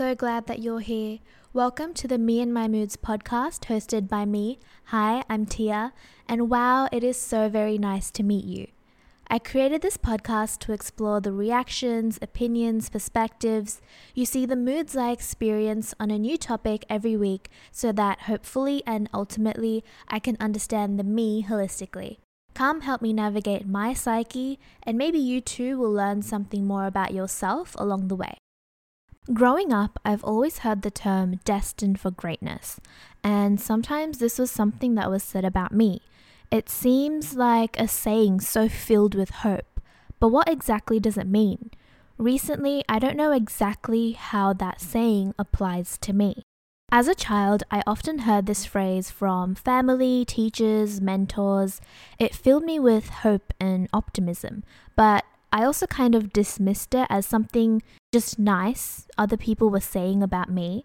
so glad that you're here. Welcome to the Me and My Moods podcast hosted by me. Hi, I'm Tia, and wow, it is so very nice to meet you. I created this podcast to explore the reactions, opinions, perspectives. You see, the moods I experience on a new topic every week so that hopefully and ultimately I can understand the me holistically. Come help me navigate my psyche, and maybe you too will learn something more about yourself along the way. Growing up, I've always heard the term destined for greatness, and sometimes this was something that was said about me. It seems like a saying so filled with hope, but what exactly does it mean? Recently, I don't know exactly how that saying applies to me. As a child, I often heard this phrase from family, teachers, mentors. It filled me with hope and optimism, but I also kind of dismissed it as something just nice other people were saying about me.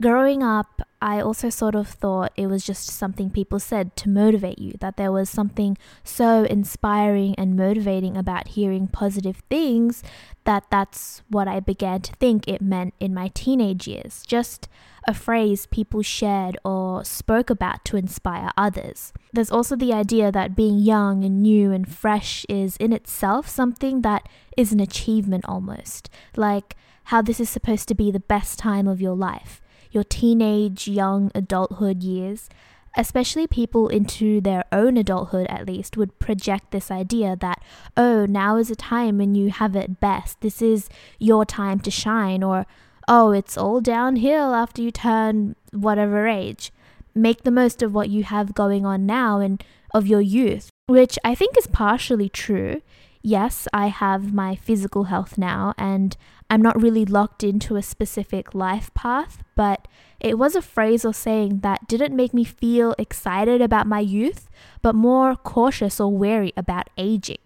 Growing up, I also sort of thought it was just something people said to motivate you, that there was something so inspiring and motivating about hearing positive things that that's what I began to think it meant in my teenage years. Just a phrase people shared or spoke about to inspire others. There's also the idea that being young and new and fresh is in itself something that is an achievement almost, like how this is supposed to be the best time of your life your teenage, young adulthood years, especially people into their own adulthood at least, would project this idea that, oh, now is a time when you have it best. This is your time to shine, or oh, it's all downhill after you turn whatever age. Make the most of what you have going on now and of your youth, which I think is partially true yes, I have my physical health now and I'm not really locked into a specific life path, but it was a phrase or saying that didn't make me feel excited about my youth, but more cautious or wary about aging.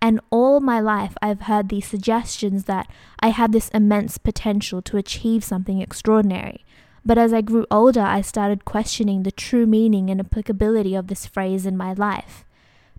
And all my life, I've heard these suggestions that I had this immense potential to achieve something extraordinary. But as I grew older, I started questioning the true meaning and applicability of this phrase in my life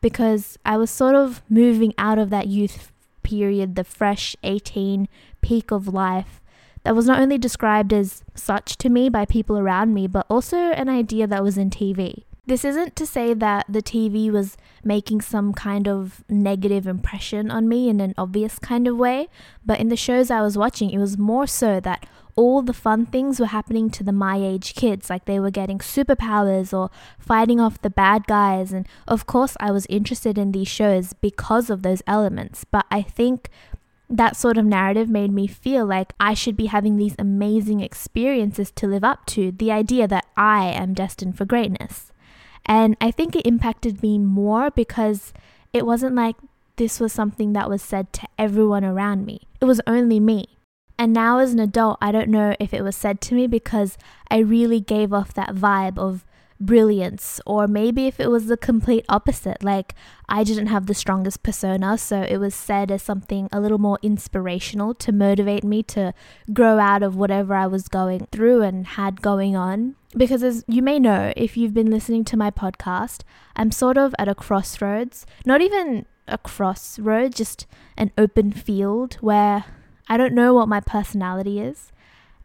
because I was sort of moving out of that youth period, the fresh 18 peak of life that was not only described as such to me by people around me, but also an idea that was in TV. This isn't to say that the TV was making some kind of negative impression on me in an obvious kind of way, but in the shows I was watching, it was more so that all the fun things were happening to the my age kids, like they were getting superpowers or fighting off the bad guys. And of course, I was interested in these shows because of those elements, but I think that sort of narrative made me feel like I should be having these amazing experiences to live up to, the idea that I am destined for greatness. And I think it impacted me more because it wasn't like this was something that was said to everyone around me, it was only me. And now, as an adult, I don't know if it was said to me because I really gave off that vibe of brilliance, or maybe if it was the complete opposite, like I didn't have the strongest persona, so it was said as something a little more inspirational to motivate me to grow out of whatever I was going through and had going on. Because, as you may know, if you've been listening to my podcast, I'm sort of at a crossroads, not even a crossroad, just an open field where I don't know what my personality is.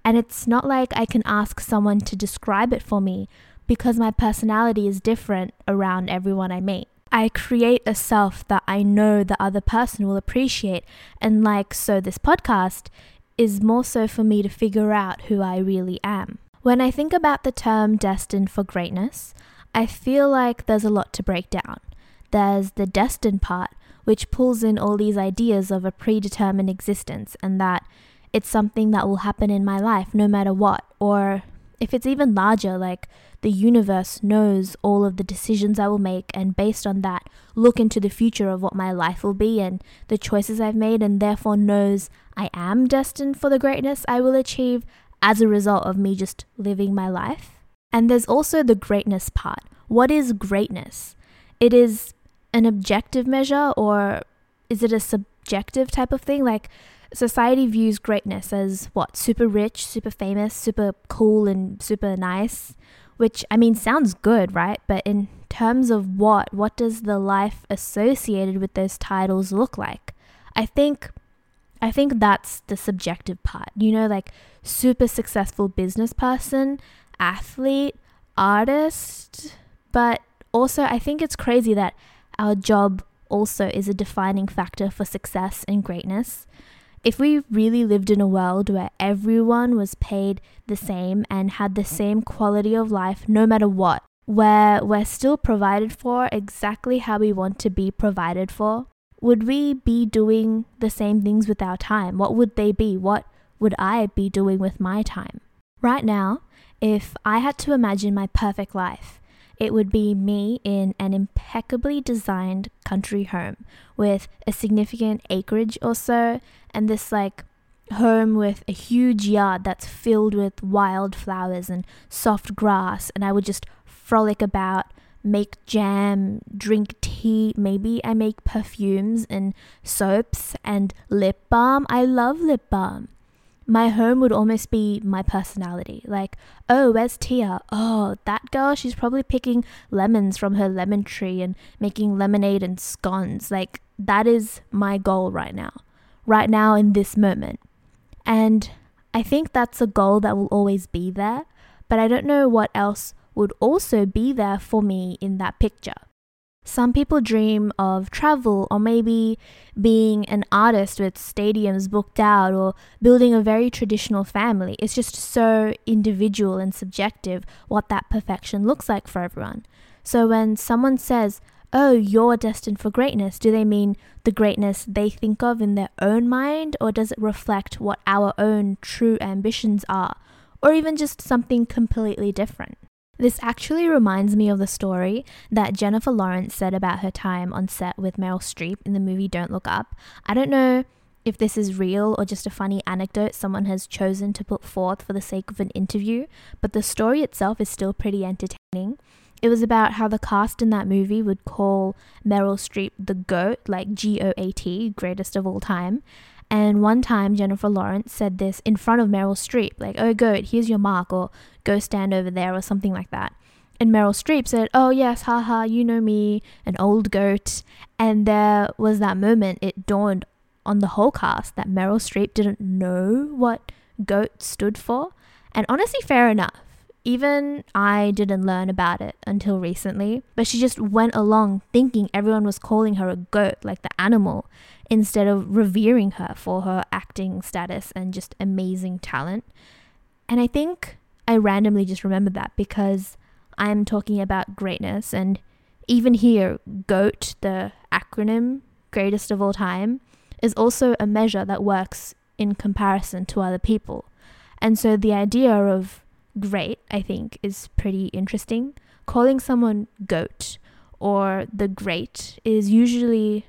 And it's not like I can ask someone to describe it for me because my personality is different around everyone I meet. I create a self that I know the other person will appreciate. And like, so this podcast is more so for me to figure out who I really am. When I think about the term destined for greatness, I feel like there's a lot to break down. There's the destined part, which pulls in all these ideas of a predetermined existence and that it's something that will happen in my life no matter what. Or if it's even larger, like the universe knows all of the decisions I will make, and based on that, look into the future of what my life will be and the choices I've made, and therefore knows I am destined for the greatness I will achieve as a result of me just living my life. And there's also the greatness part. What is greatness? It is an objective measure or is it a subjective type of thing? Like society views greatness as what? Super rich, super famous, super cool, and super nice, which I mean sounds good, right? But in terms of what, what does the life associated with those titles look like? I think I think that's the subjective part. You know, like super successful business person, athlete, artist, but also I think it's crazy that our job also is a defining factor for success and greatness. If we really lived in a world where everyone was paid the same and had the same quality of life no matter what, where we're still provided for exactly how we want to be provided for, would we be doing the same things with our time? What would they be? What would I be doing with my time? Right now, if I had to imagine my perfect life, it would be me in an impeccably designed country home with a significant acreage or so, and this like home with a huge yard that's filled with wildflowers and soft grass, and I would just frolic about, make jam, drink tea, maybe I make perfumes and soaps and lip balm. I love lip balm my home would almost be my personality. Like, oh, where's Tia? Oh, that girl, she's probably picking lemons from her lemon tree and making lemonade and scones. Like, that is my goal right now, right now in this moment. And I think that's a goal that will always be there, but I don't know what else would also be there for me in that picture. Some people dream of travel or maybe being an artist with stadiums booked out or building a very traditional family. It's just so individual and subjective what that perfection looks like for everyone. So when someone says, Oh, you're destined for greatness, do they mean the greatness they think of in their own mind, or does it reflect what our own true ambitions are, or even just something completely different? This actually reminds me of the story that Jennifer Lawrence said about her time on set with Meryl Streep in the movie Don't Look Up. I don't know if this is real or just a funny anecdote someone has chosen to put forth for the sake of an interview, but the story itself is still pretty entertaining. It was about how the cast in that movie would call Meryl Streep the GOAT, like G O A T, greatest of all time. And one time, Jennifer Lawrence said this in front of Meryl Streep, like, oh, goat, here's your mark, or go stand over there, or something like that. And Meryl Streep said, oh, yes, haha, you know me, an old goat. And there was that moment, it dawned on the whole cast that Meryl Streep didn't know what goat stood for. And honestly, fair enough. Even I didn't learn about it until recently, but she just went along thinking everyone was calling her a goat, like the animal instead of revering her for her acting status and just amazing talent. And I think I randomly just remembered that because I'm talking about greatness, and even here, GOAT, the acronym, greatest of all time, is also a measure that works in comparison to other people. And so the idea of great, I think, is pretty interesting. Calling someone GOAT or the great is usually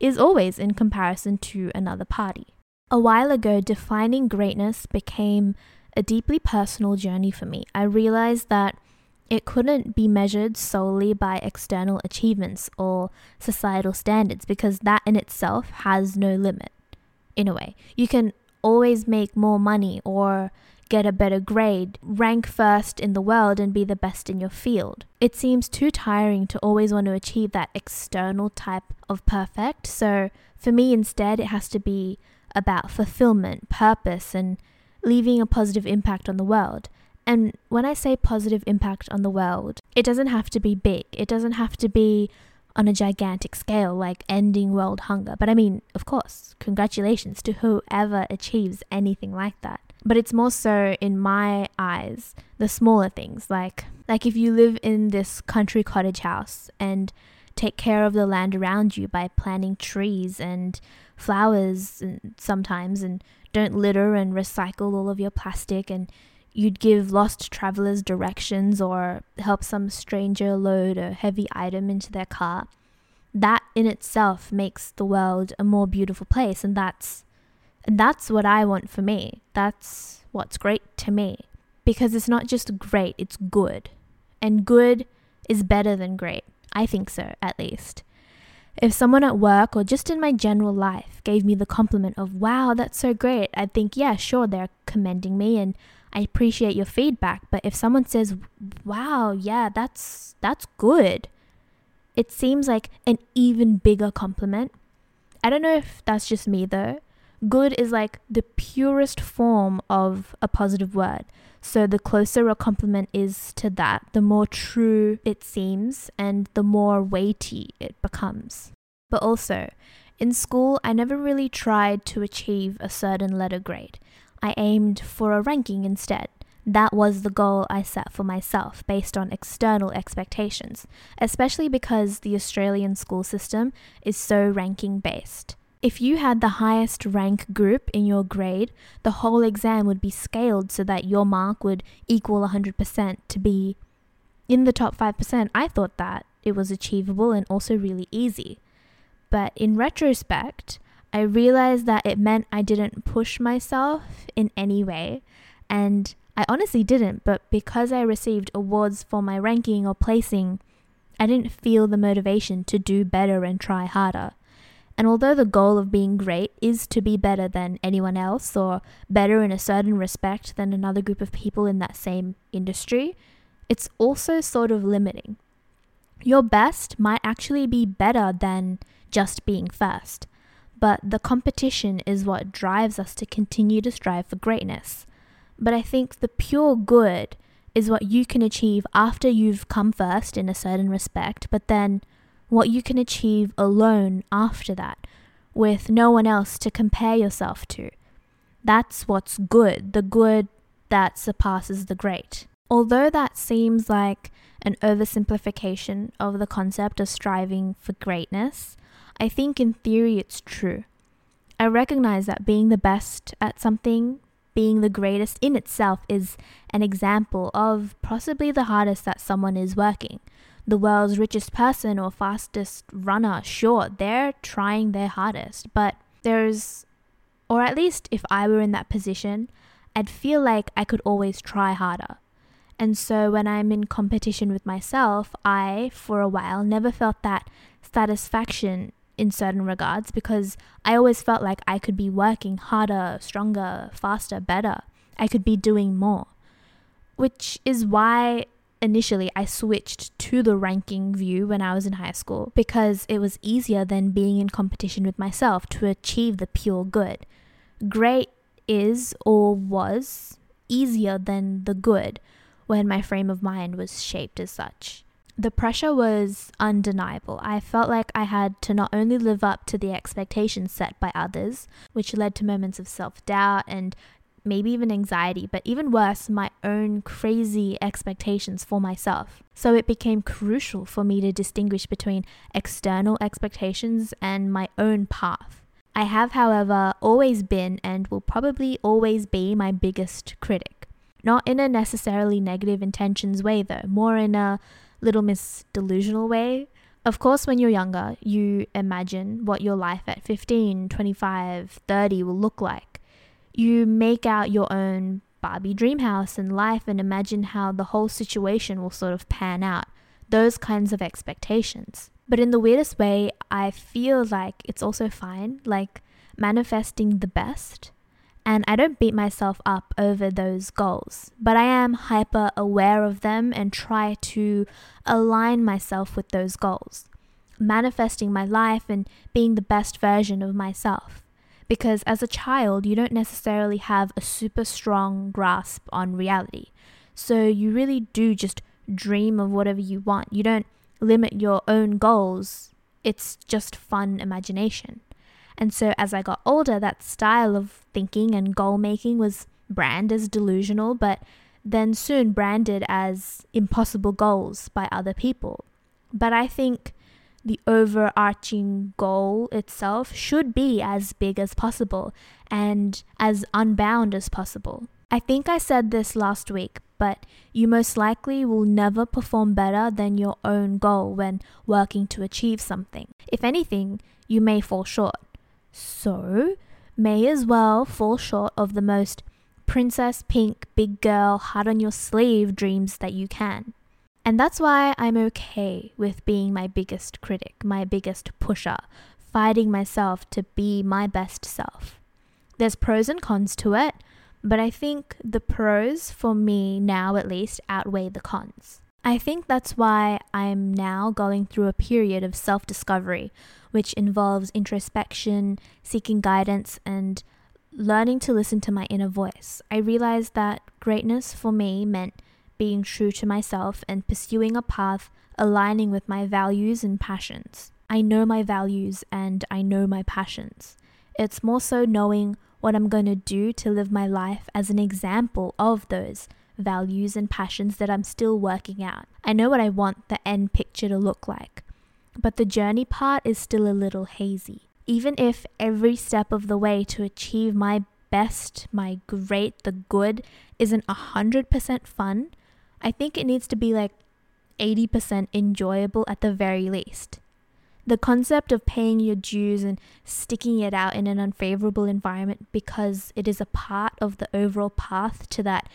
is always in comparison to another party. A while ago, defining greatness became a deeply personal journey for me. I realized that it couldn't be measured solely by external achievements or societal standards because that in itself has no limit. In a way, you can always make more money or get a better grade, rank first in the world, and be the best in your field. It seems too tiring to always want to achieve that external type of perfect. So for me, instead, it has to be about fulfillment, purpose, and leaving a positive impact on the world. And when I say positive impact on the world, it doesn't have to be big. It doesn't have to be on a gigantic scale, like ending world hunger. But I mean, of course, congratulations to whoever achieves anything like that but it's more so in my eyes the smaller things like like if you live in this country cottage house and take care of the land around you by planting trees and flowers and sometimes and don't litter and recycle all of your plastic and you'd give lost travelers directions or help some stranger load a heavy item into their car that in itself makes the world a more beautiful place and that's and that's what I want for me. That's what's great to me. Because it's not just great, it's good. And good is better than great. I think so, at least. If someone at work or just in my general life gave me the compliment of, wow, that's so great, I'd think, yeah, sure, they're commending me and I appreciate your feedback. But if someone says, wow, yeah, that's, that's good, it seems like an even bigger compliment. I don't know if that's just me though, good is like the purest form of a positive word. So the closer a compliment is to that, the more true it seems and the more weighty it becomes. But also, in school, I never really tried to achieve a certain letter grade. I aimed for a ranking instead. That was the goal I set for myself based on external expectations, especially because the Australian school system is so ranking based. If you had the highest rank group in your grade, the whole exam would be scaled so that your mark would equal 100% to be in the top 5%. I thought that it was achievable and also really easy. But in retrospect, I realized that it meant I didn't push myself in any way. And I honestly didn't, but because I received awards for my ranking or placing, I didn't feel the motivation to do better and try harder. And although the goal of being great is to be better than anyone else or better in a certain respect than another group of people in that same industry, it's also sort of limiting. Your best might actually be better than just being first, but the competition is what drives us to continue to strive for greatness. But I think the pure good is what you can achieve after you've come first in a certain respect, but then what you can achieve alone after that, with no one else to compare yourself to. That's what's good, the good that surpasses the great. Although that seems like an oversimplification of the concept of striving for greatness, I think in theory it's true. I recognize that being the best at something, being the greatest in itself, is an example of possibly the hardest that someone is working the world's richest person or fastest runner, sure, they're trying their hardest, but there's, or at least if I were in that position, I'd feel like I could always try harder. And so when I'm in competition with myself, I, for a while, never felt that satisfaction in certain regards because I always felt like I could be working harder, stronger, faster, better. I could be doing more. Which is why initially I switched to the ranking view when I was in high school because it was easier than being in competition with myself to achieve the pure good. Great is or was easier than the good when my frame of mind was shaped as such. The pressure was undeniable. I felt like I had to not only live up to the expectations set by others, which led to moments of self doubt and maybe even anxiety, but even worse, my own crazy expectations for myself. So it became crucial for me to distinguish between external expectations and my own path. I have, however, always been and will probably always be my biggest critic. Not in a necessarily negative intentions way, though, more in a little miss delusional way. Of course, when you're younger, you imagine what your life at 15, 25, 30 will look like you make out your own Barbie dream house and life and imagine how the whole situation will sort of pan out. Those kinds of expectations. But in the weirdest way, I feel like it's also fine, like manifesting the best. And I don't beat myself up over those goals, but I am hyper aware of them and try to align myself with those goals, manifesting my life and being the best version of myself because as a child, you don't necessarily have a super strong grasp on reality. So you really do just dream of whatever you want. You don't limit your own goals, it's just fun imagination. And so as I got older, that style of thinking and goal making was branded as delusional, but then soon branded as impossible goals by other people. But I think the overarching goal itself should be as big as possible and as unbound as possible. I think I said this last week, but you most likely will never perform better than your own goal when working to achieve something. If anything, you may fall short. So, may as well fall short of the most princess pink, big girl, heart on your sleeve dreams that you can. And that's why I'm okay with being my biggest critic, my biggest pusher, fighting myself to be my best self. There's pros and cons to it, but I think the pros, for me now at least, outweigh the cons. I think that's why I'm now going through a period of self discovery, which involves introspection, seeking guidance, and learning to listen to my inner voice. I realized that greatness for me meant being true to myself and pursuing a path aligning with my values and passions. I know my values and I know my passions. It's more so knowing what I'm going to do to live my life as an example of those values and passions that I'm still working out. I know what I want the end picture to look like, but the journey part is still a little hazy. Even if every step of the way to achieve my best, my great, the good isn't 100% fun, I think it needs to be like 80% enjoyable at the very least. The concept of paying your dues and sticking it out in an unfavorable environment because it is a part of the overall path to that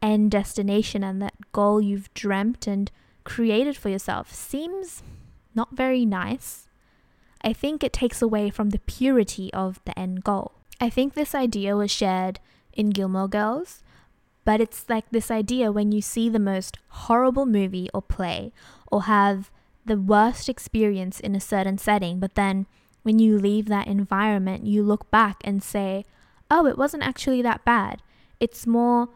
end destination and that goal you've dreamt and created for yourself seems not very nice. I think it takes away from the purity of the end goal. I think this idea was shared in Gilmore Girls, but it's like this idea when you see the most horrible movie or play or have the worst experience in a certain setting, but then when you leave that environment, you look back and say, oh, it wasn't actually that bad. It's more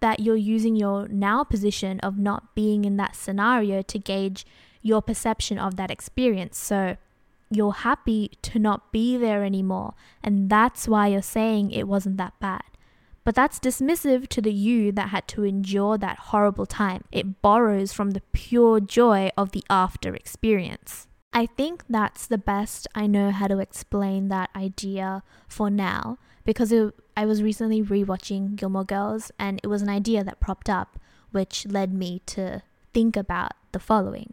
that you're using your now position of not being in that scenario to gauge your perception of that experience. So you're happy to not be there anymore. And that's why you're saying it wasn't that bad. But that's dismissive to the you that had to endure that horrible time. It borrows from the pure joy of the after experience. I think that's the best I know how to explain that idea for now because it, I was recently rewatching Gilmore Girls and it was an idea that propped up, which led me to think about the following.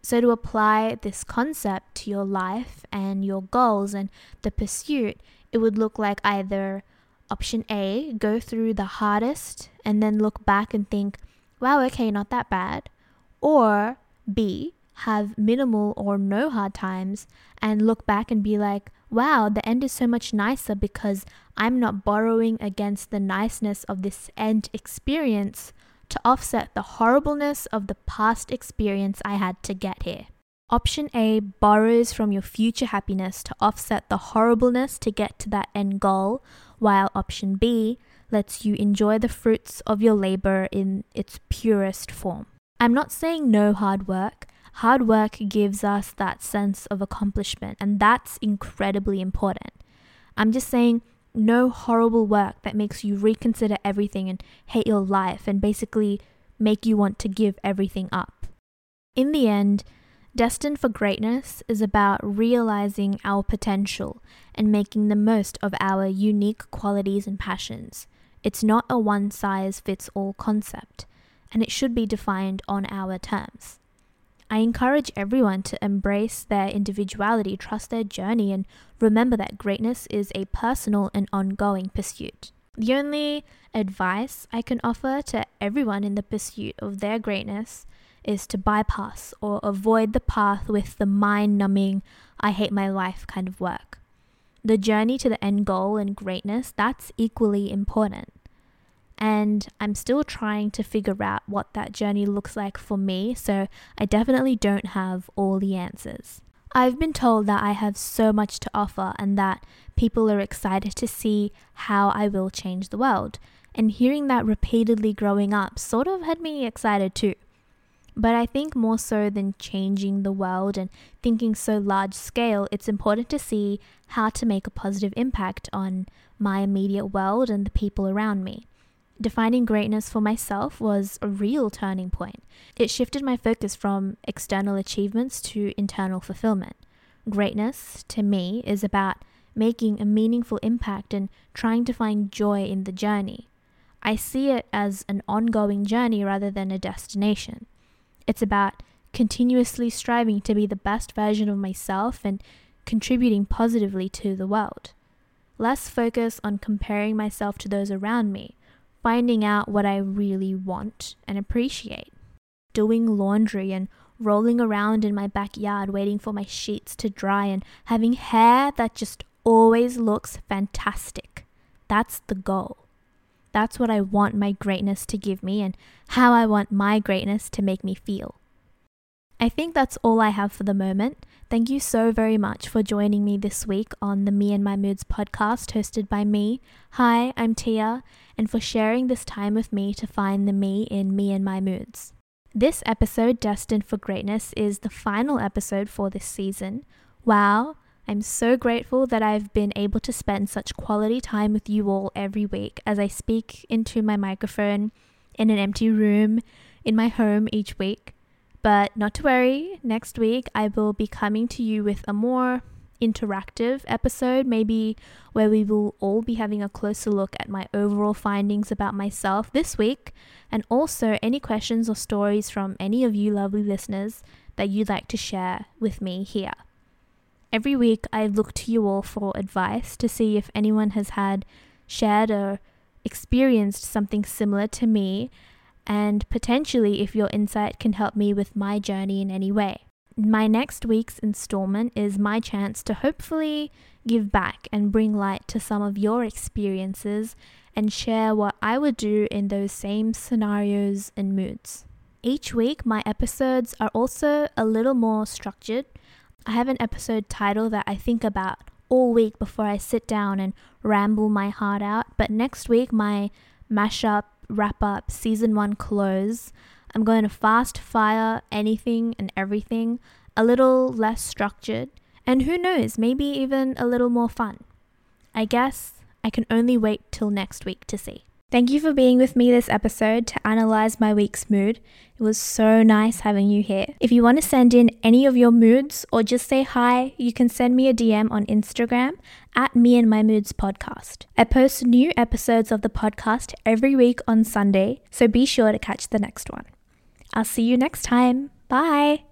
So, to apply this concept to your life and your goals and the pursuit, it would look like either Option A, go through the hardest and then look back and think, wow, okay, not that bad. Or B, have minimal or no hard times and look back and be like, wow, the end is so much nicer because I'm not borrowing against the niceness of this end experience to offset the horribleness of the past experience I had to get here. Option A borrows from your future happiness to offset the horribleness to get to that end goal, while option B lets you enjoy the fruits of your labor in its purest form. I'm not saying no hard work. Hard work gives us that sense of accomplishment, and that's incredibly important. I'm just saying no horrible work that makes you reconsider everything and hate your life and basically make you want to give everything up. In the end, Destined for Greatness is about realizing our potential and making the most of our unique qualities and passions. It's not a one size fits all concept, and it should be defined on our terms. I encourage everyone to embrace their individuality, trust their journey, and remember that greatness is a personal and ongoing pursuit. The only advice I can offer to everyone in the pursuit of their greatness is to bypass or avoid the path with the mind numbing, I hate my life kind of work. The journey to the end goal and greatness, that's equally important. And I'm still trying to figure out what that journey looks like for me, so I definitely don't have all the answers. I've been told that I have so much to offer and that people are excited to see how I will change the world. And hearing that repeatedly growing up sort of had me excited too. But I think more so than changing the world and thinking so large scale, it's important to see how to make a positive impact on my immediate world and the people around me. Defining greatness for myself was a real turning point. It shifted my focus from external achievements to internal fulfillment. Greatness, to me, is about making a meaningful impact and trying to find joy in the journey. I see it as an ongoing journey rather than a destination. It's about continuously striving to be the best version of myself and contributing positively to the world. Less focus on comparing myself to those around me, finding out what I really want and appreciate. Doing laundry and rolling around in my backyard waiting for my sheets to dry and having hair that just always looks fantastic. That's the goal. That's what I want my greatness to give me and how I want my greatness to make me feel. I think that's all I have for the moment. Thank you so very much for joining me this week on the Me and My Moods podcast hosted by me. Hi, I'm Tia, and for sharing this time with me to find the me in Me and My Moods. This episode, Destined for Greatness, is the final episode for this season. Wow, I'm so grateful that I've been able to spend such quality time with you all every week as I speak into my microphone in an empty room in my home each week. But not to worry, next week I will be coming to you with a more interactive episode, maybe where we will all be having a closer look at my overall findings about myself this week, and also any questions or stories from any of you lovely listeners that you'd like to share with me here. Every week, I look to you all for advice to see if anyone has had, shared, or experienced something similar to me and potentially if your insight can help me with my journey in any way. My next week's installment is my chance to hopefully give back and bring light to some of your experiences and share what I would do in those same scenarios and moods. Each week, my episodes are also a little more structured. I have an episode title that I think about all week before I sit down and ramble my heart out, but next week, my mashup wrap up season one close. I'm going to fast fire anything and everything, a little less structured, and who knows, maybe even a little more fun. I guess I can only wait till next week to see. Thank you for being with me this episode to analyze my week's mood. It was so nice having you here. If you want to send in any of your moods or just say hi, you can send me a DM on Instagram at Me and My Moods Podcast. I post new episodes of the podcast every week on Sunday, so be sure to catch the next one. I'll see you next time. Bye.